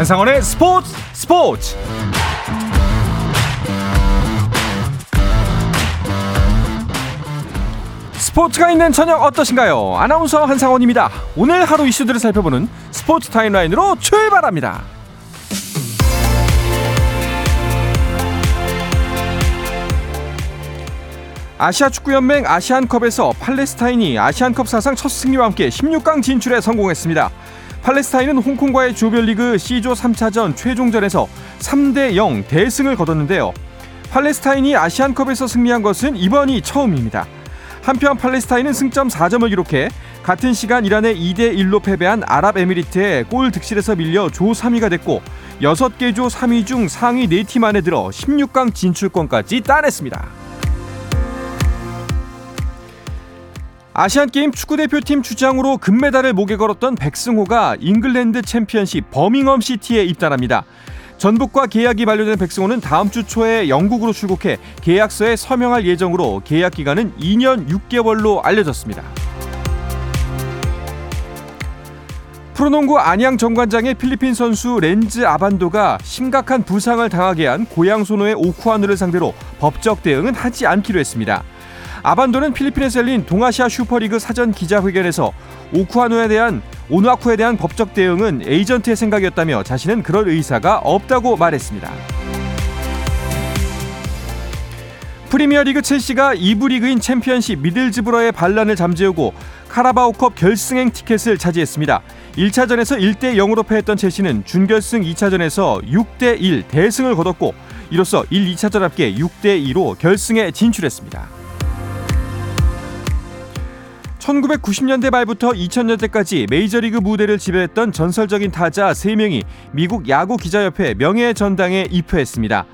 한상원의 스포츠 스포츠 스포츠가 있는 저녁 어떠신가요? 아나운서 한상원입니다. 오늘 하루 이슈들을 살펴보는 스포츠 타임라인으로 출발합니다. 아시아 축구연맹 아시안컵에서 팔레스타인이 아시안컵 사상 첫 승리와 함께 16강 진출에 성공했습니다. 팔레스타인은 홍콩과의 조별리그 C조 3차전 최종전에서 3대 0 대승을 거뒀는데요. 팔레스타인이 아시안컵에서 승리한 것은 이번이 처음입니다. 한편 팔레스타인은 승점 4점을 기록해 같은 시간 이란에 2대 1로 패배한 아랍에미리트에 골 득실에서 밀려 조 3위가 됐고 6개 조 3위 중 상위 4팀 안에 들어 16강 진출권까지 따냈습니다. 아시안게임 축구대표팀 주장으로 금메달을 목에 걸었던 백승호가 잉글랜드 챔피언십 버밍엄 시티에 입단합니다. 전북과 계약이 만료된 백승호는 다음 주 초에 영국으로 출국해 계약서에 서명할 예정으로 계약 기간은 2년 6개월로 알려졌습니다. 프로농구 안양 정관장의 필리핀 선수 렌즈 아반도가 심각한 부상을 당하게 한 고양 소노의 오누아쿠를 상대로 법적 대응은 하지 않기로 했습니다. 아반도는 필리핀에서 열린 동아시아 슈퍼리그 사전 기자회견에서 오쿠아누에 대한 오누아쿠에 대한 법적 대응은 에이전트의 생각이었다며 자신은 그럴 의사가 없다고 말했습니다. 프리미어리그 첼시가 2부 리그인 챔피언십 미들즈브러의 반란을 잠재우고 카라바오컵 결승행 티켓을 차지했습니다. 1차전에서 1대 0으로 패했던 첼시는 준결승 2차전에서 6대 1 대승을 거뒀고 이로써 1, 2차전 합계 6대 2로 결승에 진출했습니다. 1990년대 말부터 2000년대까지 메이저리그 무대를 지배했던 전설적인 타자 3명이 미국 야구 기자협회 명예 전당에 입회했습니다.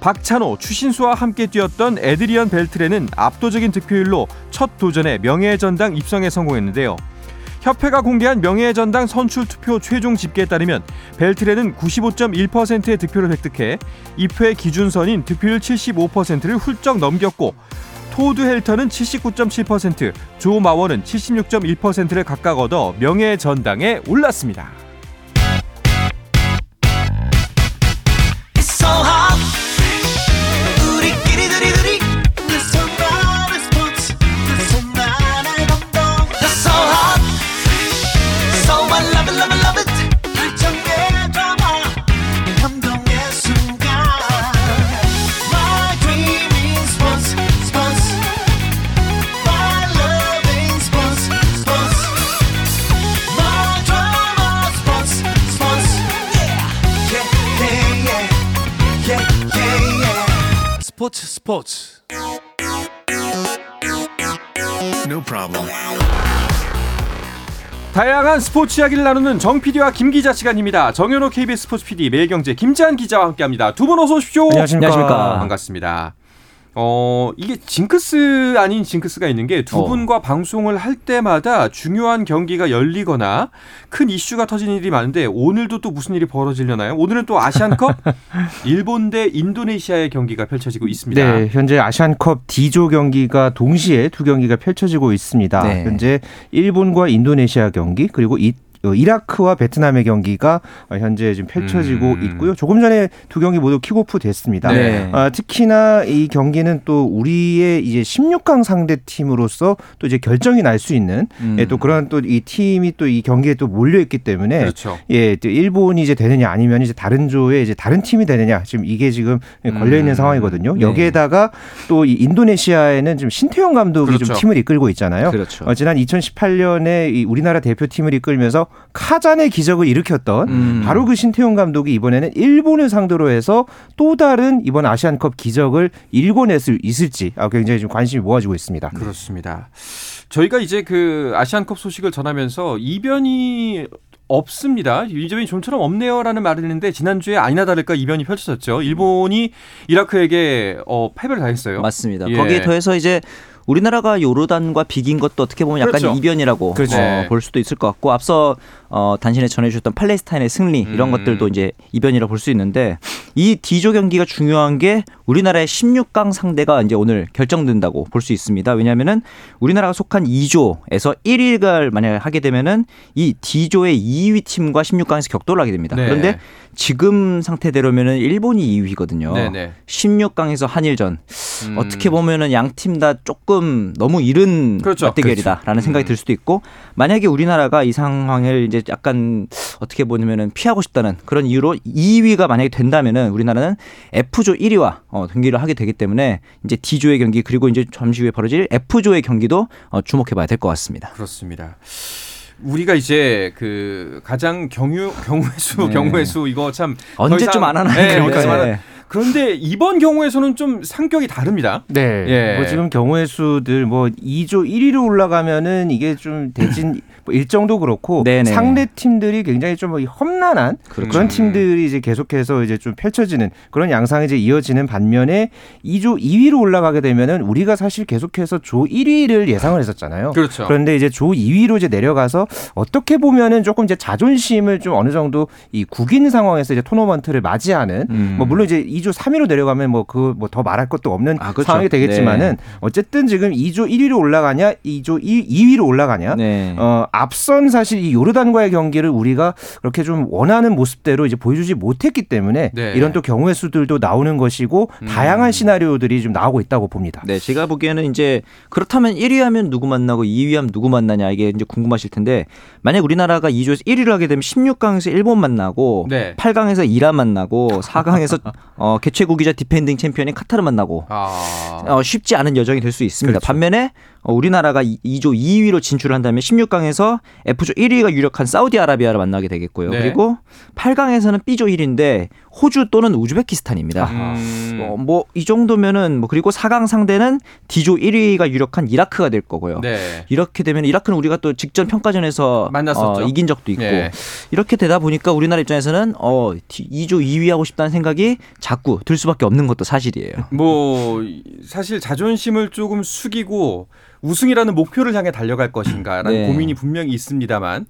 박찬호, 추신수와 함께 뛰었던 에드리언 벨트레는 압도적인 득표율로 첫 도전에 명예 전당 입성에 성공했는데요. 협회가 공개한 명예전당 선출 투표 최종 집계에 따르면 벨트레는 95.1%의 득표를 획득해 입회 기준선인 득표율 75%를 훌쩍 넘겼고 토드 헬턴은 79.7%, 조 마워는 76.1%를 각각 얻어 명예 전당에 올랐습니다. 스포츠 No problem. 다양한 스포츠 이야기를 나누는 정 PD와 김 기자 시간입니다. 정현호 KBS 스포츠 PD, 매일경제 김지한 기자와 함께합니다. 두 분 어서 오십시오. 안녕하십니까. 안녕하십니까. 반갑습니다. 어, 이게 징크스 아닌 징크스가 있는 게두 어. 분과 방송을 할 때마다 중요한 경기가 열리거나 큰 이슈가 터진 일이 많은데 오늘도 또 무슨 일이 벌어지려나요? 오늘은 또 아시안컵 일본 대 인도네시아의 경기가 펼쳐지고 있습니다. 네, 현재 아시안컵 D조 경기가 동시에 두 경기가 펼쳐지고 있습니다. 네. 현재 일본과 인도네시아 경기 그리고 이 어, 이라크와 베트남의 경기가 현재 지금 펼쳐지고 음. 있고요. 조금 전에 두 경기 모두 킥오프 됐습니다. 네. 아, 특히나 이 경기는 또 우리의 이제 16강 상대 팀으로서 또 이제 결정이 날 수 있는 음. 예, 또 그런 또 이 팀이 또 이 경기에 또 몰려 있기 때문에 그렇죠. 예, 또 일본이 이제 되느냐 아니면 이제 다른 조에 이제 다른 팀이 되느냐 지금 이게 지금 걸려 있는 음. 상황이거든요. 네. 여기에다가 또이 인도네시아에는 지금 신태용 감독이 그렇죠. 좀 팀을 이끌고 있잖아요. 그렇죠. 어, 지난 2018년에 이 우리나라 대표팀을 이끌면서 카잔의 기적을 일으켰던 음. 바로 그 신태용 감독이 이번에는 일본을 상대로 해서 또 다른 이번 아시안컵 기적을 일궈낼 수 있을지 아, 굉장히 좀 관심이 모아지고 있습니다. 그렇습니다. 저희가 이제 그 아시안컵 소식을 전하면서 이변이 없습니다. 이점이 좀처럼 없네요라는 말을 했는데 지난주에 아니나 다를까 이변이 펼쳐졌죠. 일본이 이라크에게 어, 패배를 당했어요. 맞습니다. 예. 거기에 더해서 이제 우리나라가 요르단과 비긴 것도 어떻게 보면 약간 그렇죠. 이변이라고 그렇죠. 어, 볼 수도 있을 것 같고 앞서 어, 단신에 전해주셨던 팔레스타인의 승리 이런 음. 것들도 이제 이변이라 볼 수 있는데 이 D조 경기가 중요한 게 우리나라의 16강 상대가 이제 오늘 결정된다고 볼 수 있습니다. 왜냐하면은 우리나라가 속한 2조에서 1위를 만약 하게 되면은 이 D조의 2위 팀과 16강에서 격돌을 하게 됩니다. 네. 그런데 지금 상태대로면은 일본이 2위거든요. 네 네. 16강에서 한일전 음. 어떻게 보면은 양 팀 다 조금 너무 이른 그렇죠. 맞대결이다라는 생각이 음. 들 수도 있고 만약에 우리나라가 이 상황을 이제 약간 어떻게 보면은 피하고 싶다는 그런 이유로 2위가 만약에 된다면은 우리나라는 F조 1위와 어, 경기를 하게 되기 때문에 이제 D조의 경기 그리고 이제 잠시 후에 벌어질 F조의 경기도 어, 주목해봐야 될 것 같습니다. 그렇습니다. 우리가 이제 그 가장 경유 경우의 수 네. 경우의 수 이거 참 언제쯤 더 이상- 안 하나? 네, 그러니까. 네. 그런데 이번 경우에서는 좀 상격이 다릅니다. 네. 예. 뭐 지금 경우의 수들 뭐 2조 1위로 올라가면은 이게 좀 대진 뭐 일정도 그렇고 네네. 상대 팀들이 굉장히 좀뭐 험난한 그렇죠. 그런 팀들이 이제 계속해서 이제 좀 펼쳐지는 그런 양상이 이제 이어지는 반면에 2조 2위로 올라가게 되면은 우리가 사실 계속해서 조 1위를 예상을 했었잖아요. 그렇죠. 그런데 이제 조 2위로 이제 내려가서 어떻게 보면은 조금 이제 자존심을 좀 어느 정도 이 국인 상황에서 이제 토너먼트를 맞이하는 음. 뭐 물론 이제 2조 3위로 내려가면 뭐 그 뭐 더 말할 것도 없는 아, 그렇죠. 상황이 되겠지만은 네. 어쨌든 지금 2조 1위로 올라가냐, 2조 2, 2위로 올라가냐. 네. 어, 앞선 사실 이 요르단과의 경기를 우리가 그렇게 좀 원하는 모습대로 이제 보여주지 못했기 때문에 네. 이런 또 경우의 수들도 나오는 것이고 음. 다양한 시나리오들이 좀 나오고 있다고 봅니다. 네, 제가 보기에는 이제 그렇다면 1위 하면 누구 만나고 2위 하면 누구 만나냐 이게 이제 궁금하실 텐데 만약 우리나라가 E조에서 1위를 하게 되면 16강에서 일본 만나고 네. 8강에서 이란 만나고 4강에서 어, 개최국이자 디펜딩 챔피언인 카타르 만나고 아. 어, 쉽지 않은 여정이 될 수 있습니다. 그렇죠. 반면에 어, 우리나라가 E조 2위로 진출을 한다면 16강에서 F조 1위가 유력한 사우디아라비아를 만나게 되겠고요. 네. 그리고 8강에서는 B조 1위인데 호주 또는 우즈베키스탄입니다. 음. 어, 뭐이 정도면은 뭐 그리고 4강 상대는 D조 1위가 유력한 이라크가 될 거고요. 네. 이렇게 되면 이라크는 우리가 또 직전 평가전에서 만났었죠. 어, 이긴 적도 있고 예. 이렇게 되다 보니까 우리나라 입장에서는 어 2조 2위 하고 싶다는 생각이 자꾸 들 수밖에 없는 것도 사실이에요. 뭐 사실 자존심을 조금 숙이고 우승이라는 목표를 향해 달려갈 것인가라는 네. 고민이 분명히 있습니다만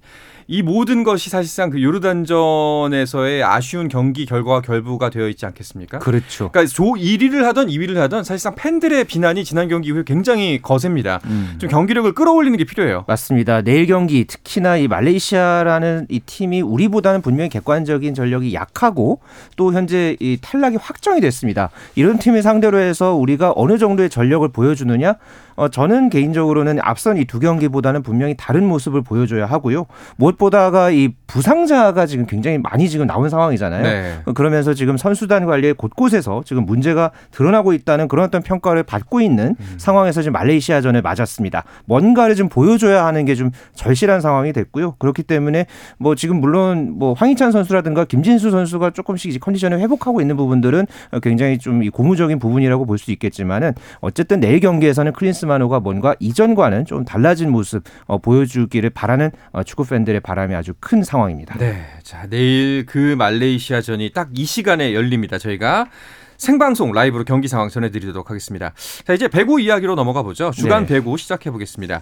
이 모든 것이 사실상 그 요르단전에서의 아쉬운 경기 결과와 결부가 되어 있지 않겠습니까? 그렇죠. 그러니까 조 1위를 하던 2위를 하던 사실상 팬들의 비난이 지난 경기 이후에 굉장히 거셉니다. 음. 좀 경기력을 끌어올리는 게 필요해요. 맞습니다. 내일 경기 특히나 이 말레이시아라는 이 팀이 우리보다는 분명히 객관적인 전력이 약하고 또 현재 이 탈락이 확정이 됐습니다. 이런 팀을 상대로 해서 우리가 어느 정도의 전력을 보여주느냐? 어, 저는 개인적으로는 앞선 이 두 경기보다는 분명히 다른 모습을 보여줘야 하고요. 무엇보다가 이 부상자가 지금 굉장히 많이 지금 나온 상황이잖아요. 네. 어, 그러면서 지금 선수단 관리에 곳곳에서 지금 문제가 드러나고 있다는 그런 어떤 평가를 받고 있는 음. 상황에서 지금 말레이시아전을 맞았습니다. 뭔가를 좀 보여줘야 하는 게 좀 절실한 상황이 됐고요. 그렇기 때문에 뭐 지금 물론 뭐 황희찬 선수라든가 김진수 선수가 조금씩 이제 컨디션을 회복하고 있는 부분들은 어, 굉장히 좀이 고무적인 부분이라고 볼 수 있겠지만은 어쨌든 내일 경기에서는 클린스만호가 뭔가 이전과는 좀 달라진 모습 어, 보여주기를 바라는 어, 축구 팬들의 바람이 아주 큰 상황입니다. 네. 자, 내일 그 말레이시아전이 딱 이 시간에 열립니다. 저희가 생방송 라이브로 경기 상황 전해드리도록 하겠습니다. 자, 이제 배구 이야기로 넘어가 보죠. 주간 네. 배구 시작해 보겠습니다.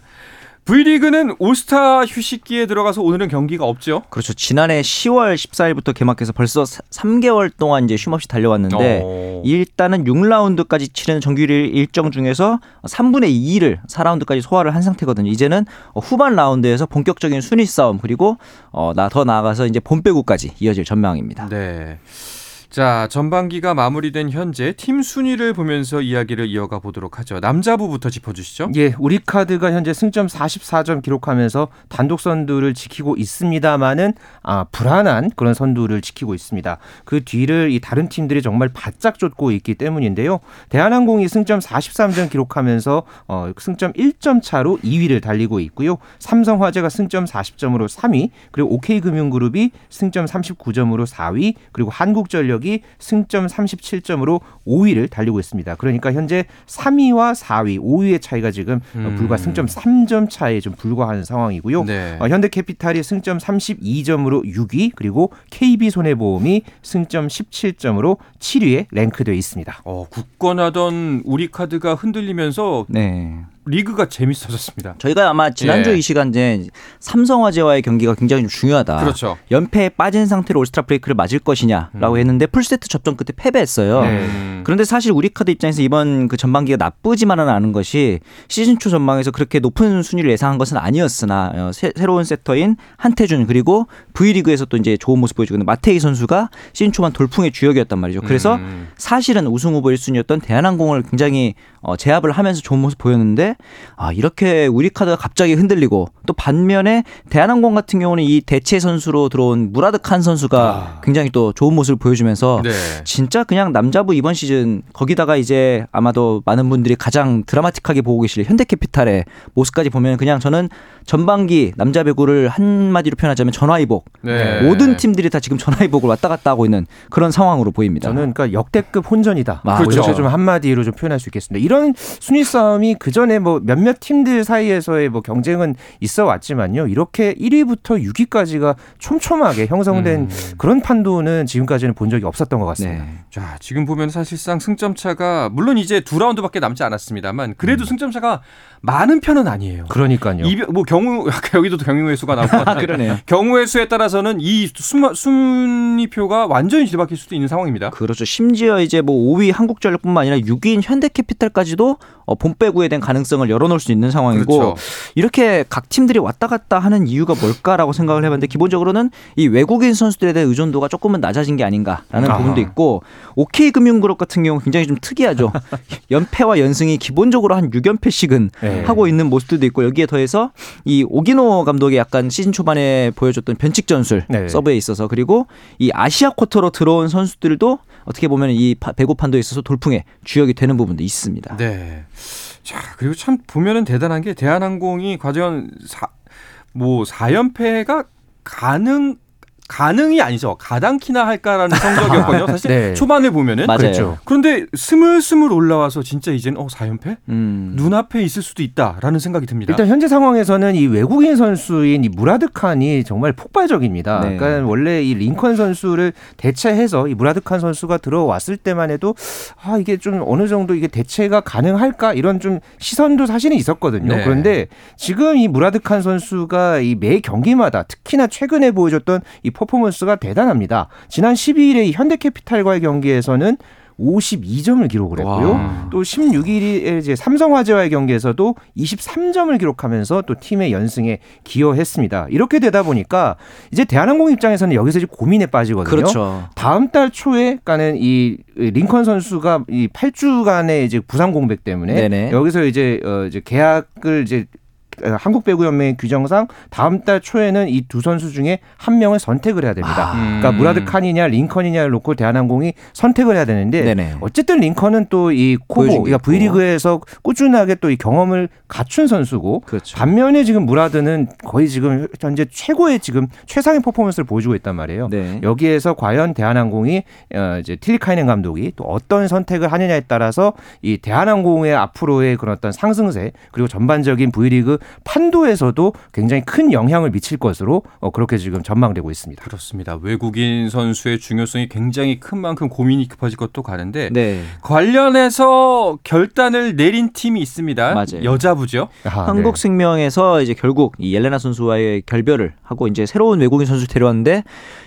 V리그는 올스타 휴식기에 들어가서 오늘은 경기가 없죠. 그렇죠. 지난해 10월 14일부터 개막해서 벌써 3개월 동안 이제 쉼없이 달려왔는데 어. 일단은 6라운드까지 치르는 정규 일정 중에서 3분의 2를 4라운드까지 소화를 한 상태거든요. 이제는 후반 라운드에서 본격적인 순위 싸움 그리고 어, 나 더 나아가서 이제 본배구까지 이어질 전망입니다. 네. 자, 전반기가 마무리된 현재 팀 순위를 보면서 이야기를 이어가 보도록 하죠. 남자부부터 짚어주시죠. 예, 우리 카드가 현재 승점 44점 기록하면서 단독 선두를 지키고 있습니다만은 아, 불안한 그런 선두를 지키고 있습니다. 그 뒤를 이 다른 팀들이 정말 바짝 쫓고 있기 때문인데요. 대한항공이 승점 43점 기록하면서 어, 승점 1점 차로 2위를 달리고 있고요. 삼성화재가 승점 40점으로 3위, 그리고 OK금융그룹이 승점 39점으로 4위, 그리고 한국전력 이 승점 37점으로 5위를 달리고 있습니다. 그러니까 현재 3위와 4위, 5위의 차이가 지금 음. 불과 승점 3점 차에 좀 불과한 상황이고요. 네. 어, 현대캐피탈이 승점 32점으로 6위, 그리고 KB손해보험이 승점 17점으로 7위에 랭크되어 있습니다. 어, 굳건하던 우리카드가 흔들리면서 네. 리그가 재밌어졌습니다. 저희가 아마 지난주 예. 이 시간에 삼성화재와의 경기가 굉장히 중요하다. 그렇죠. 연패에 빠진 상태로 올스타 브레이크를 맞을 것이냐라고 음. 했는데 풀세트 접전 끝에 패배했어요. 네. 그런데 사실 우리카드 입장에서 이번 그 전반기가 나쁘지만은 않은 것이 시즌 초 전망에서 그렇게 높은 순위를 예상한 것은 아니었으나 어, 새, 로운 세터인 한태준 그리고 V리그에서 또 이제 좋은 모습 보여주고 있는 마테이 선수가 시즌 초반 돌풍의 주역이었단 말이죠. 그래서 음. 사실은 우승 후보 1순위였던 대한항공을 굉장히 어, 제압을 하면서 좋은 모습 보였는데 아 이렇게 우리 카드가 갑자기 흔들리고 또 반면에 대한항공 같은 경우는 이 대체 선수로 들어온 무라드 칸 선수가 아. 굉장히 또 좋은 모습을 보여주면서 네. 진짜 그냥 남자부 이번 시즌 거기다가 이제 아마도 많은 분들이 가장 드라마틱하게 보고 계실 현대캐피탈의 모습까지 보면 그냥 저는 전반기 남자 배구를 한마디로 표현하자면 전화위복 네. 모든 팀들이 다 지금 전화위복을 왔다 갔다 하고 있는 그런 상황으로 보입니다. 저는 그러니까 역대급 혼전이다. 아, 그렇죠. 이렇게 좀 한마디로 좀 표현할 수 있겠습니다. 이런 순위 싸움이 그 전에 뭐 몇몇 팀들 사이에서의 뭐 경쟁은 있어 왔지만요. 이렇게 1위부터 6위까지가 촘촘하게 형성된 음. 그런 판도는 지금까지는 본 적이 없었던 것 같습니다. 네. 자, 지금 보면 사실상 승점 차가 물론 이제 두 라운드밖에 남지 않았습니다만 그래도 음. 승점 차가 많은 편은 아니에요. 그러니까요. 이, 뭐 경우 여기도 경우의 수가 나올 것 같아요. 그러네요. 경우의 수에 따라서는 이 순위표가 완전히 뒤바뀔 수도 있는 상황입니다. 그렇죠. 심지어 이제 뭐 5위 한국전력뿐만 아니라 6위인 현대캐피탈까지도 어, 본배구에 대한 가능성을 열어놓을 수 있는 상황이고 그렇죠. 이렇게 각 팀들이 왔다 갔다 하는 이유가 뭘까라고 생각을 해봤는데 기본적으로는 이 외국인 선수들에 대한 의존도가 조금은 낮아진 게 아닌가라는 아. 부분도 있고 OK 금융그룹 같은 경우 굉장히 좀 특이하죠. 연패와 연승이 기본적으로 한 6연패씩은 네. 하고 있는 모습들도 있고 여기에 더해서 이 오기노 감독이 약간 시즌 초반에 보여줬던 변칙 전술 네. 서브에 있어서 그리고 이 아시아 쿼터로 들어온 선수들도 어떻게 보면 이 배구 판도에 있어서 돌풍의 주역이 되는 부분도 있습니다. 네. 자, 그리고 참 보면은 대단한 게 대한항공이 과연 사, 뭐 4연패가 가능 가능이 아니죠. 가당키나 할까라는 성적이었거든요. 사실 네. 초반에 보면은 맞아요. 그렇죠. 그런데 스물스물 올라와서 진짜 이제는 어 4연패 음. 눈앞에 있을 수도 있다라는 생각이 듭니다. 일단 현재 상황에서는 이 외국인 선수인 이 무라드 칸이 정말 폭발적입니다. 네. 그러니까 원래 이 링컨 선수를 대체해서 이 무라드 칸 선수가 들어왔을 때만 해도 아 이게 좀 어느 정도 이게 대체가 가능할까 이런 좀 시선도 사실은 있었거든요. 네. 그런데 지금 이 무라드 칸 선수가 이 매 경기마다 특히나 최근에 보여줬던 이 퍼포먼스가 대단합니다. 지난 12일에 현대캐피탈과의 경기에서는 52점을 기록을 했고요. 와. 또 16일에 이제 삼성화재와의 경기에서도 23점을 기록하면서 또 팀의 연승에 기여했습니다. 이렇게 되다 보니까 이제 대한항공 입장에서는 여기서 이제 고민에 빠지거든요. 그렇죠. 다음 달 초에 가는 이 링컨 선수가 이 8주간의 이제 부상 공백 때문에 네네. 여기서 이제 어 이제 계약을 이제 한국 배구 연맹의 규정상 다음 달 초에는 이 두 선수 중에 한 명을 선택을 해야 됩니다. 아. 그러니까 무라드 칸이냐 링컨이냐를 놓고 대한항공이 선택을 해야 되는데 네네. 어쨌든 링컨은 또 이 코보 그러니까 V리그에서 꾸준하게 또 이 경험을 갖춘 선수고 그렇죠. 반면에 지금 무라드는 거의 지금 현재 최고의 지금 최상의 퍼포먼스를 보여주고 있단 말이에요. 네. 여기에서 과연 대한항공이 어 이제 틸리카이넨 감독이 또 어떤 선택을 하느냐에 따라서 이 대한항공의 앞으로의 그런 어떤 상승세 그리고 전반적인 V리그 판도에서도 굉장히 큰 영향을 미칠 것으로 어, 그렇게 지금 전망되고 있습니다. 그렇습니다. 외국인 선수의 중요성이 굉장히 큰 만큼 고민이 깊어질 것도 가는데 네. 관련해서 결단을 내린 팀이 있습니다. 맞아요. 여자부죠. 아, 한국생명에서 네. 이제 결국 이 옐레나 선수와의 결별을 하고 이제 새로운 외국인 선수 데려왔는데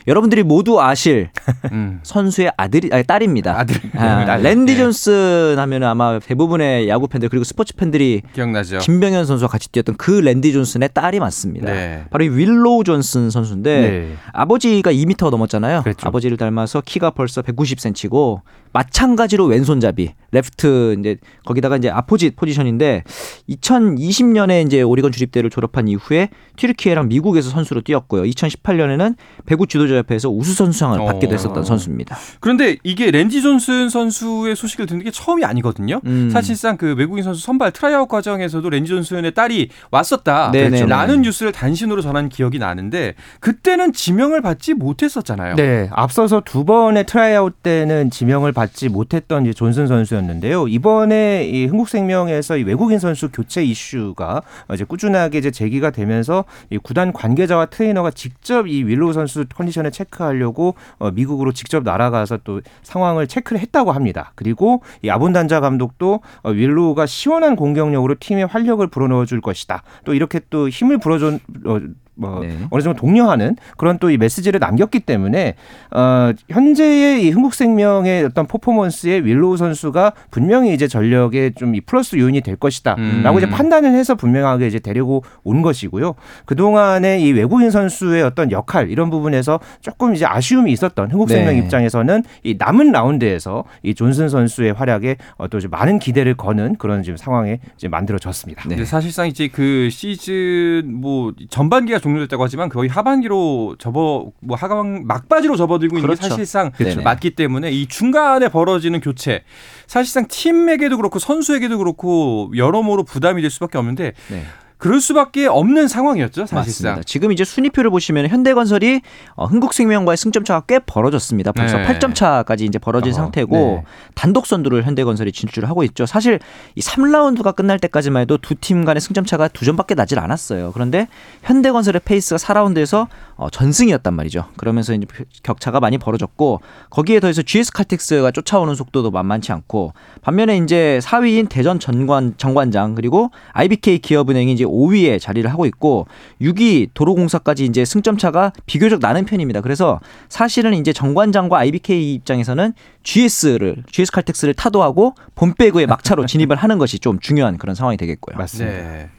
여러분들이 모두 아실 음. 선수의 아들이 아니 딸입니다. 아들. 아, 랜디 네. 존슨 하면 아마 대부분의 야구 팬들 그리고 스포츠 팬들이 기억나죠. 김병현 선수와 같이 뛰었 있었던 그 랜디 존슨의 딸이 맞습니다. 네. 바로 이 윌로우 존슨 선수인데 네. 아버지가 2m 넘었잖아요. 그랬죠. 아버지를 닮아서 키가 벌써 190cm고 마찬가지로 왼손잡이 레프트 이제 거기다가 이제 opposite 포지션인데 2020년에 이제 오리건 주립대를 졸업한 이후에 튀르키예랑 미국에서 선수로 뛰었고요. 2018년에는 배구 지도자 협회에서 우수 선수상을 받기도 했었던 어. 선수입니다. 그런데 이게 랜디 존슨 선수의 소식을 듣는 게 처음이 아니거든요. 음. 사실상 그 외국인 선수 선발 트라이아웃 과정에서도 랜디 존슨의 딸이 왔었다라는 뉴스를 단신으로 전한 기억이 나는데 그때는 지명을 받지 못했었잖아요. 네, 앞서서 두 번의 트라이아웃 때는 지명을 받지 못했던 이제 존슨 선수였는데요. 이번에 이 흥국생명에서 이 외국인 선수 교체 이슈가 이제 꾸준하게 이제 제기가 되면서 이 구단 관계자와 트레이너가 직접 이 윌로우 선수 컨디션을 체크하려고 어, 미국으로 직접 날아가서 또 상황을 체크를 했다고 합니다. 그리고 이 아본단자 감독도 어, 윌로우가 시원한 공격력으로 팀의 활력을 불어넣어 줄 것이다. 또 이렇게 또 힘을 불어줘 어, 뭐 네. 어느 정도 독려하는 그런 또 이 메시지를 남겼기 때문에 어 현재의 이 흥국생명의 어떤 퍼포먼스에 윌로우 선수가 분명히 이제 전력의 좀이 플러스 요인이 될 것이다라고 음. 이제 판단을 해서 분명하게 이제 데리고 온 것이고요. 그 동안에 이 외국인 선수의 어떤 역할 이런 부분에서 조금 이제 아쉬움이 있었던 흥국생명 네. 입장에서는 이 남은 라운드에서 이 존슨 선수의 활약에 어떤 많은 기대를 거는 그런 지금 상황에 이제 만들어졌습니다. 네. 사실상 이제 그 시즌 뭐 전반기가 종료됐다고 하지만 거의 하반기로 접어 뭐 하강 막바지로 접어들고 그렇죠. 있는 게 그렇죠. 사실상 그렇죠. 맞기 때문에 이 중간에 벌어지는 교체 사실상 팀에게도 그렇고 선수에게도 그렇고 여러모로 부담이 될 수밖에 없는데 네. 그럴 수밖에 없는 상황이었죠, 사실상. 맞습니다. 지금 이제 순위표를 보시면 현대건설이 어, 흥국생명과의 승점 차가 꽤 벌어졌습니다. 벌써 네. 8점 차까지 이제 벌어진 어, 상태고 네. 단독 선두를 현대건설이 진출을 하고 있죠. 사실 이 3라운드가 끝날 때까지만 해도 두 팀 간의 승점 차가 두 점밖에 나질 않았어요. 그런데 현대건설의 페이스가 4라운드에서 어, 전승이었단 말이죠. 그러면서 이제 격차가 많이 벌어졌고 거기에 더해서 GS 칼텍스가 쫓아오는 속도도 만만치 않고 반면에 이제 4위인 대전 전관 정관장 그리고 IBK 기업은행이 이제 5위에 자리를 하고 있고 6위 도로공사까지 이제 승점 차가 비교적 나는 편입니다. 그래서 사실은 이제 정관장과 IBK 입장에서는 GS를 GS 칼텍스를 타도하고 본배구의 막차로 진입을 하는 것이 좀 중요한 그런 상황이 되겠고요. 맞습니다. 네.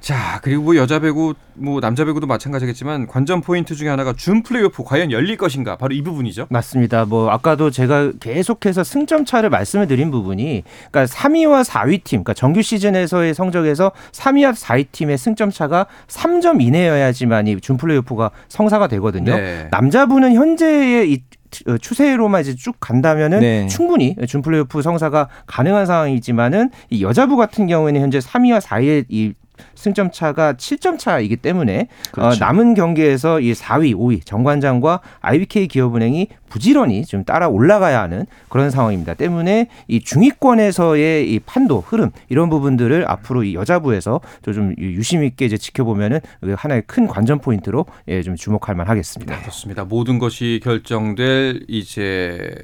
자 그리고 뭐 여자 배구 뭐 남자 배구도 마찬가지겠지만 관전 포인트 중에 하나가 준 플레이오프 과연 열릴 것인가 바로 이 부분이죠. 맞습니다. 뭐 아까도 제가 계속해서 승점 차를 말씀을 드린 부분이 그러니까 3위와 4위 팀, 그러니까 정규 시즌에서의 성적에서 3위와 4위 팀의 승점 차가 3점 이내여야지만 이 준 플레이오프가 성사가 되거든요. 네. 남자분은 현재의 이 어, 추세로만 이제 쭉 간다면은 네. 충분히 준 플레이오프 성사가 가능한 상황이지만은 이 여자부 같은 경우에는 현재 3위와 4위의 이 승점 차가 7점 차이기 때문에 어, 그렇죠. 어, 남은 경기에서 이 4위, 5위 정관장과 IBK 기업은행이 부지런히 좀 따라 올라가야 하는 그런 상황입니다. 때문에 이 중위권에서의 이 판도, 흐름 이런 부분들을 앞으로 이 여자부에서 좀 유심 있게 이제 지켜보면은 하나의 큰 관전 포인트로 예, 좀 주목할 만하겠습니다. 네, 그렇습니다. 모든 것이 결정될 이제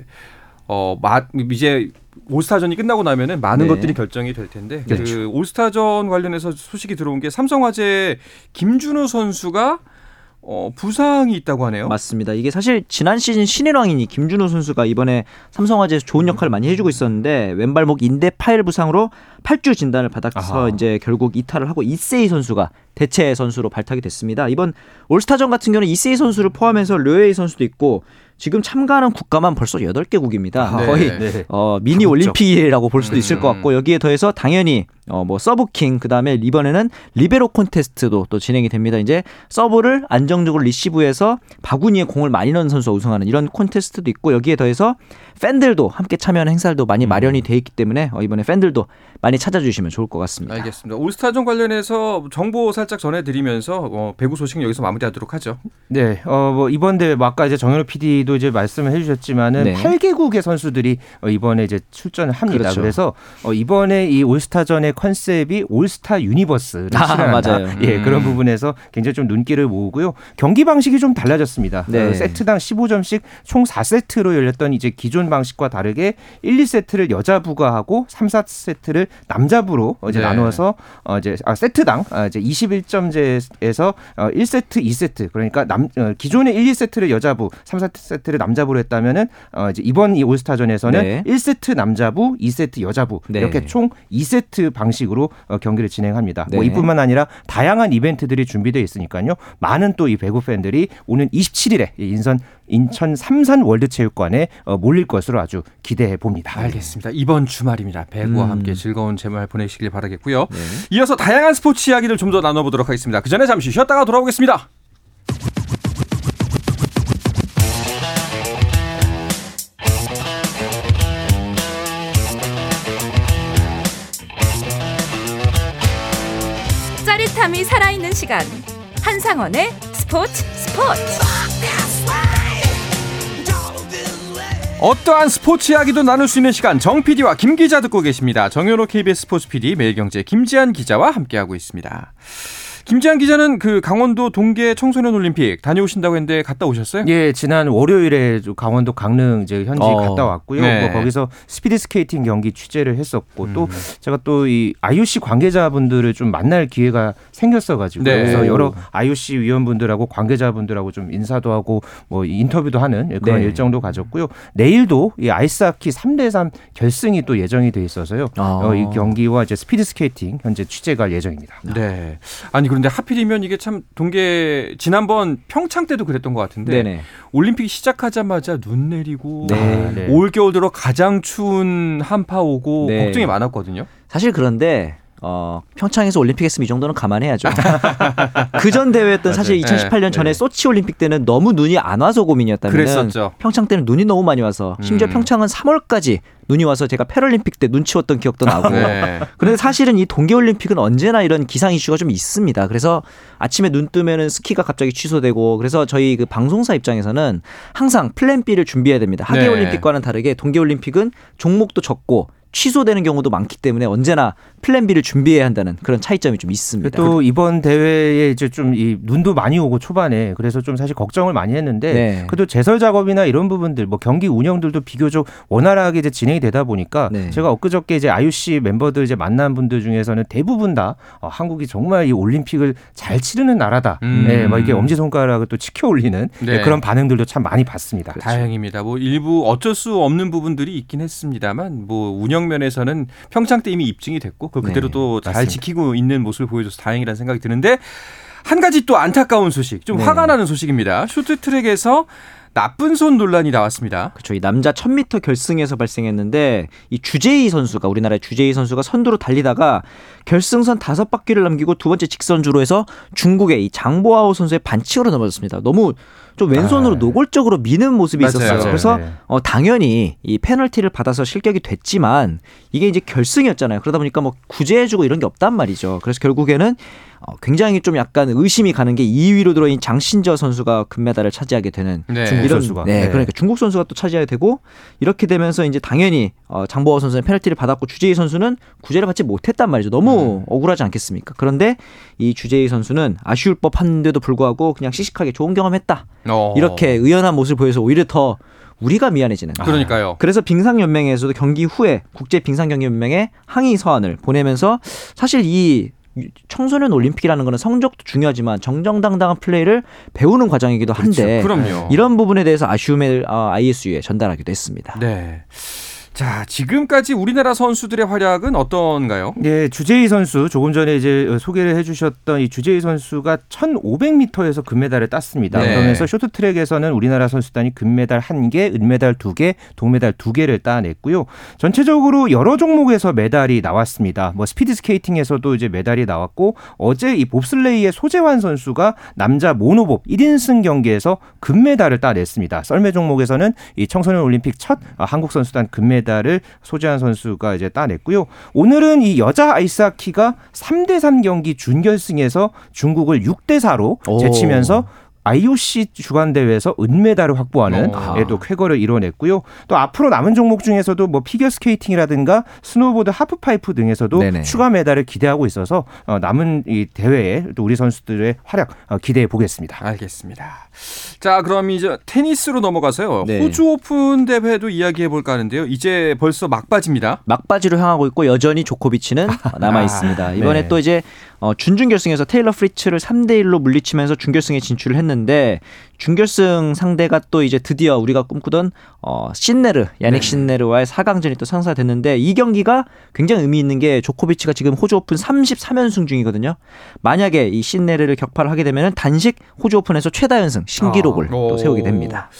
어, 마, 이제 올스타전이 끝나고 나면은 많은 네. 것들이 결정이 될 텐데 그 그렇죠. 그 올스타전 관련해서 소식이 들어온 게 삼성화재 김준우 선수가 어, 부상이 있다고 하네요. 맞습니다. 이게 사실 지난 시즌 신인왕이니 김준우 선수가 이번에 삼성화재에서 좋은 역할을 많이 해주고 있었는데 왼발목 인대 파열 부상으로 8주 진단을 받아서 아하. 이제 결국 이탈을 하고 이세이 선수가 대체 선수로 발탁이 됐습니다. 이번 올스타전 같은 경우는 이세이 선수를 포함해서 료헤이 선수도 있고 지금 참가하는 국가만 벌써 8개국입니다. 아, 거의 네. 어, 미니 올림픽이라고 볼 수도 있을 것 같고 음. 여기에 더해서 당연히 어, 뭐 서브킹 그다음에 이번에는 리베로 콘테스트도 또 진행이 됩니다. 이제 서브를 안정적으로 리시브해서 바구니에 공을 많이 넣는 선수가 우승하는 이런 콘테스트도 있고 여기에 더해서 팬들도 함께 참여하는 행사들도 많이 음. 마련이 돼 있기 때문에 어, 이번에 팬들도 많이 찾아주시면 좋을 것 같습니다. 알겠습니다. 올스타전 관련해서 정보 살짝 전해드리면서 어, 배구 소식은 여기서 마무리하도록 하죠. 네, 어, 뭐 이번 대회 뭐 아까 이제 정현우 PD도 이제 말씀을 해주셨지만은 네. 8개국의 선수들이 어, 이번에 이제 출전을 합니다. 그렇죠. 그래서 어, 이번에 이 올스타전의 컨셉이 올스타 유니버스를 아, 실현한다. 맞아요. 예, 음. 그런 부분에서 굉장히 좀 눈길을 모으고요. 경기 방식이 좀 달라졌습니다. 네. 어, 세트당 15점씩 총 4세트로 열렸던 이제 기존 기존 방식과 다르게 1, 2세트를 여자부가 하고 3, 4세트를 남자부로 이제 네. 나누어서 어 이제 아 세트당 아 이제 21점제에서 어 1세트, 2세트 그러니까 남 어, 기존의 1, 2세트를 여자부, 3, 4세트를 남자부로 했다면은 어 이제 이번 이 올스타전에서는 네. 1세트 남자부, 2세트 여자부 네. 이렇게 총 2세트 방 식으로 어 경기를 진행합니다. 뭐 네. 이뿐만 아니라 다양한 이벤트들이 준비되어 있으니까요. 많은 또 이 배구 팬들이 오는 27일에 인선 인천 삼산 월드체육관에 어, 몰릴 것으로 아주 기대해 봅니다. 알겠습니다. 이번 주말입니다. 배구와 음. 함께 즐거운 주말 보내시길 바라겠고요. 네. 이어서 다양한 스포츠 이야기를 좀 더 나눠보도록 하겠습니다. 그 전에 잠시 쉬었다가 돌아오겠습니다. 시간 한상원의 스포츠 스포츠 어떠한 스포츠 이야기도 나눌 수 있는 시간 정 PD와 김 기자 듣고 계십니다. 정현호 KBS 스포츠 PD 매일경제 김지한 기자와 함께하고 있습니다. 김지한 기자는 그 강원도 동계 청소년 올림픽 다녀오신다고 했는데 갔다 오셨어요? 예, 지난 월요일에 강원도 강릉 이제 현지 어, 갔다 왔고요. 네. 뭐 거기서 스피드 스케이팅 경기 취재를 했었고 음. 또 제가 또 이 IOC 관계자분들을 좀 만날 기회가 생겼어 가지고 네. 그래서 오. 여러 IOC 위원분들하고 관계자분들하고 좀 인사도 하고 뭐 인터뷰도 하는 그런 네. 일정도 가졌고요. 내일도 이 아이스하키 3대3 결승이 또 예정이 돼 있어서요. 아. 어, 이 경기와 이제 스피드 스케이팅 현재 취재갈 예정입니다. 네. 아니 그런데 하필이면 이게 참 동계 지난번 평창 때도 그랬던 것 같은데 네네. 올림픽 시작하자마자 눈 내리고 네. 아, 네. 올 겨울 들어 가장 추운 한파 오고 네. 걱정이 많았거든요. 사실 그런데 어, 평창에서 올림픽 했으면 이 정도는 감안해야죠. 그 전 대회였던 사실 맞아요. 2018년 전에 네. 소치 올림픽 때는 너무 눈이 안 와서 고민이었다면 그랬었죠. 평창 때는 눈이 너무 많이 와서 심지어 음. 평창은 3월까지 눈이 와서 제가 패럴림픽 때 눈 치웠던 기억도 나고 네. 그런데 사실은 이 동계올림픽은 언제나 이런 기상 이슈가 좀 있습니다. 그래서 아침에 눈 뜨면은 스키가 갑자기 취소되고 그래서 저희 그 방송사 입장에서는 항상 plan B를 준비해야 됩니다. 네. 하계올림픽과는 다르게 동계올림픽은 종목도 적고 취소되는 경우도 많기 때문에 언제나 plan B를 준비해야 한다는 그런 차이점이 좀 있습니다. 또 이번 대회에 이제 좀 이 눈도 많이 오고 초반에 그래서 좀 사실 걱정을 많이 했는데 네. 그래도 제설 작업이나 이런 부분들 뭐 경기 운영들도 비교적 원활하게 이제 진행이 되다 보니까 네. 제가 엊그저께 이제 IOC 멤버들 이제 만난 분들 중에서는 대부분 다 어, 한국이 정말 이 올림픽을 잘 치르는 나라다. 음. 네, 막 이게 엄지 손가락을 또 치켜 올리는 네. 그런 반응들도 참 많이 봤습니다. 다행입니다. 뭐 일부 어쩔 수 없는 부분들이 있긴 했습니다만 뭐 운영 면에서는 평창 때 이미 입증이 됐고 그 그대로 네, 또잘 맞습니다. 지키고 있는 모습을 보여줘서 다행이라는 생각이 드는데 한 가지 또 안타까운 소식, 좀 네. 화가 나는 소식입니다. 쇼트트랙에서 나쁜 손 논란이 나왔습니다. 그렇죠. 이 남자 1000m 결승에서 발생했는데 이 주재희 선수가 우리나라의 주재희 선수가 선두로 달리다가 결승선 다섯 바퀴를 남기고 두 번째 직선주로 해서 중국의 이 장보아오 선수의 반칙으로 넘어졌습니다. 너무 좀 왼손으로 아. 노골적으로 미는 모습이 맞아요. 있었어요. 맞아요. 그래서 네. 어, 당연히 이 페널티를 받아서 실격이 됐지만 이게 이제 결승이었잖아요. 그러다 보니까 뭐 구제해주고 이런 게 없단 말이죠. 그래서 결국에는 어, 굉장히 좀 약간 의심이 가는 게 2위로 들어인 장신저 선수가 금메달을 차지하게 되는 네. 중국 이런 선수가. 네, 네. 그러니까 중국 선수가 또 차지하게 되고 이렇게 되면서 이제 당연히 어, 장보아 선수는 페널티를 받았고 주재희 선수는 구제를 받지 못했단 말이죠. 너무 음. 억울하지 않겠습니까? 그런데 이 주재희 선수는 아쉬울 법한데도 불구하고 그냥 씩씩하게 좋은 경험했다 어. 이렇게 의연한 모습을 보여서 오히려 더 우리가 미안해지는. 그러니까요. 그래서 빙상연맹에서도 경기 후에 국제 빙상경기연맹에 항의 서한을 보내면서 사실 이 청소년 올림픽이라는 거는 성적도 중요하지만 정정당당한 플레이를 배우는 과정이기도 한데 그렇죠. 그럼요. 이런 부분에 대해서 아쉬움을 어, ISU에 전달하기도 했습니다. 네. 자, 지금까지 우리나라 선수들의 활약은 어떤가요? 네, 주재희 선수 조금 전에 이제 소개를 해 주셨던 이 주재희 선수가 1,500m에서 금메달을 땄습니다. 네. 그러면서 쇼트트랙에서는 우리나라 선수단이 금메달 1개, 은메달 2개, 동메달 2개를 따냈고요. 전체적으로 여러 종목에서 메달이 나왔습니다. 뭐 스피드 스케이팅에서도 이제 메달이 나왔고 어제 이 봅슬레이의 소재환 선수가 남자 monobob 1인승 경기에서 금메달을 따냈습니다. 썰매 종목에서는 이 청소년 올림픽 첫 아, 한국 선수단 금메달 을 소재환 선수가 이제 따냈고요. 오늘은 이 여자 아이스하키가 3대3 경기 준결승에서 중국을 6대4로 오. 제치면서 IOC 주관 대회에서 은메달을 확보하는 어. 예, 또 쾌거를 이뤄냈고요. 또 앞으로 남은 종목 중에서도 뭐 피겨 스케이팅이라든가 스노우보드 halfpipe 등에서도 네네. 추가 메달을 기대하고 있어서 어, 남은 이 대회에 또 우리 선수들의 활약 어, 기대해 보겠습니다. 알겠습니다. 자, 그럼 이제 테니스로 넘어가서요. 네. 호주 오픈 대회도 이야기해 볼까 하는데요. 이제 벌써 막바지입니다. 막바지로 향하고 있고 여전히 조코비치는 남아 있습니다. 이번에 네. 또 이제 어, 준준결승에서 테일러 프리츠를 3대 1로 물리치면서 준결승에 진출을 했는데 준결승 상대가 또 이제 드디어 우리가 꿈꾸던 어, 신네르 야닉 네. 신네르와의 4강전이 또 성사됐는데 이 경기가 굉장히 의미 있는 게 조코비치가 지금 호주 오픈 33연승 중이거든요. 만약에 이 신네르를 격파를 하게 되면 단식 호주 오픈에서 최다 연승 신기록을 아. 또 오. 세우게 됩니다.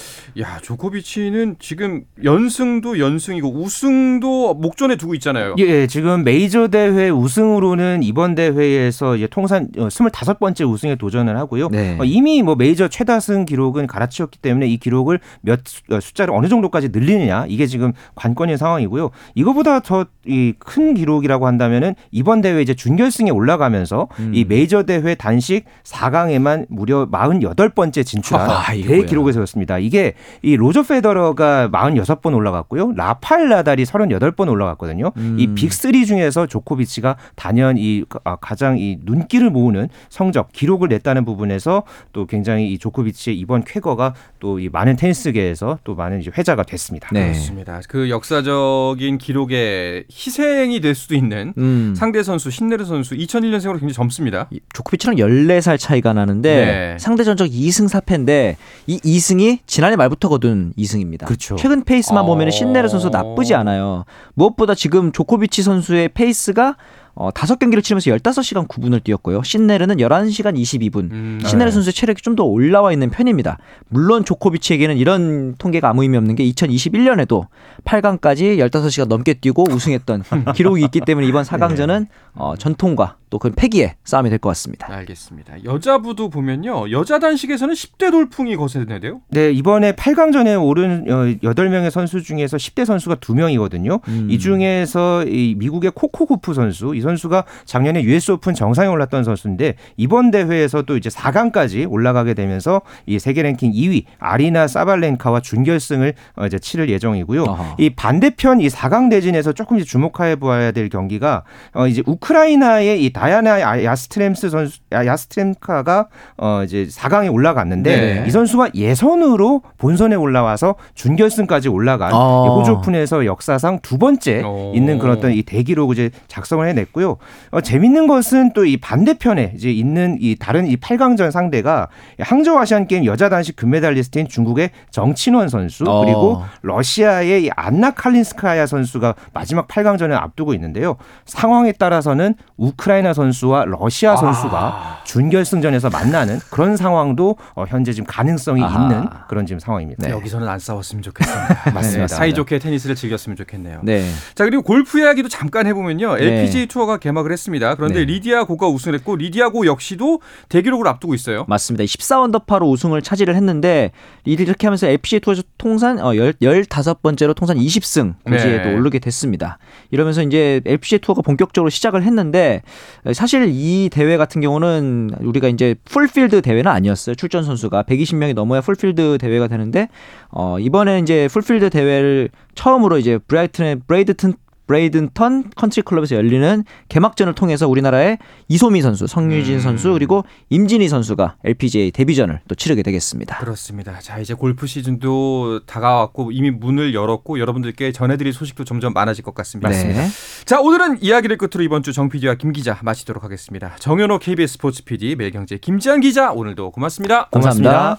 야, 조코비치는 지금 연승도 연승이고 우승도 목전에 두고 있잖아요. 예, 지금 메이저 대회 우승으로는 이번 대회에서 이제 통산 어, 25번째 우승에 도전을 하고요. 네. 어, 이미 뭐 메이저 최다승 기록은 갈아치웠기 때문에 이 기록을 몇 어, 숫자를 어느 정도까지 늘리느냐 이게 지금 관건인 상황이고요. 이거보다 더 이 큰 기록이라고 한다면은 이번 대회 이제 준결승에 올라가면서 음. 이 메이저 대회 단식 4강에만 무려 48번째 진출한 아, 대기록을 세웠습니다. 이게 이 로저 페더러가 46번 올라갔고요. 라파엘 나달이 38번 올라갔거든요. 음. 이 빅3 중에서 조코비치가 단연 이 아, 가장 이 눈길을 모으는 성적 기록을 냈다는 부분에서 또 굉장히 이 조코비치의 이번 쾌거가 또 이 많은 테니스계에서 또 많은 이제 회자가 됐습니다. 네. 그렇습니다. 그 역사적인 기록에 희생이 될 수도 있는 음. 상대 선수 신네르 선수 2001년생으로 굉장히 젊습니다. 조코비치랑 14살 차이가 나는데 네. 상대 전적 2승 4패인데 이 2승이 지난해 말부터 거둔 2승입니다. 그렇죠. 최근 페이스만 어... 보면 신네르 선수 나쁘지 않아요. 무엇보다 지금 조코비치 선수의 페이스가 어, 5경기를 치르면서 15시간 9분을 뛰었고요. 신네르는 11시간 22분. 음, 신네르 네. 선수의 체력이 좀 더 올라와 있는 편입니다. 물론 조코비치에게는 이런 통계가 아무 의미 없는 게 2021년에도 8강까지 15시간 넘게 뛰고 우승했던 기록이 있기 때문에 이번 4강전은 어, 전통과 또 그 패기의 싸움이 될 것 같습니다. 알겠습니다. 여자부도 보면요. 여자 단식에서는 10대 돌풍이 거세는데요. 네, 이번에 8강전에 오른 8명의 어, 선수 중에서 10대 선수가 2명이거든요. 음. 이 중에서 이 미국의 코코 고프 선수, 이 선수가 작년에 US 오픈 정상에 올랐던 선수인데 이번 대회에서 또 이제 4강까지 올라가게 되면서 이 세계 랭킹 2위 아리나 사발렌카와 준결승을 어, 이제 치를 예정이고요. 어허. 이 반대편 이 4강 대진에서 조금 이제 주목해 보아야 될 경기가 어 이제 우크라이나의 이 다야나 야스트렘스 선수 야스트렘카가 어 이제 4강에 올라갔는데 네. 이 선수가 예선으로 본선에 올라와서 준결승까지 올라간 어. 호주 오픈에서 역사상 두 번째 오. 있는 그런 어떤 이 대기록을 이제 작성을 해냈고 요. 어, 재밌는 것은 또 이 반대편에 이제 있는 이 다른 이 8강전 상대가 항저우 아시안 게임 여자 단식 금메달리스트인 중국의 정친원 선수 어. 그리고 러시아의 이 안나 칼린스카야 선수가 마지막 8강전을 앞두고 있는데요. 상황에 따라서는 우크라이나 선수와 러시아 선수가 아. 준결승전에서 만나는 그런 상황도 어, 현재 지금 가능성이 아하. 있는 그런 지금 상황입니다. 네. 여기서는 안 싸웠으면 좋겠습니다. 맞습니다. 네, 사이좋게 테니스를 즐겼으면 좋겠네요. 네. 자 그리고 골프 이야기도 잠깐 해보면요. LPGA 투어 가 개막을 했습니다. 그런데 네. 리디아 고가 우승을 했고 리디아 고 역시도 대기록을 앞두고 있어요. 맞습니다. 14언더파로 우승을 차지를 했는데 이렇게 하면서 LPGA 투어에서 통산 어, 15번째로 통산 20승 고지에도 네. 오르게 됐습니다. 이러면서 이제 LPGA 투어가 본격적으로 시작을 했는데 사실 이 대회 같은 경우는 우리가 이제 full field 대회는 아니었어요. 출전 선수가 120명이 넘어야 full field 대회가 되는데 어 이번에 이제 full field 대회를 처음으로 이제 브라이튼 브레이드튼 브레이든턴 컨트리 클럽에서 열리는 개막전을 통해서 우리나라의 이소미 선수, 성유진 음. 선수 그리고 임진희 선수가 LPGA 데뷔전을 또 치르게 되겠습니다. 그렇습니다. 자 이제 골프 시즌도 다가왔고 이미 문을 열었고 여러분들께 전해드릴 소식도 점점 많아질 것 같습니다. 네. 자 오늘은 이야기를 끝으로 이번 주 정 PD와 김 기자 마치도록 하겠습니다. 정현호 KBS 스포츠 PD, 매경제 김지한 기자 오늘도 고맙습니다. 고맙습니다.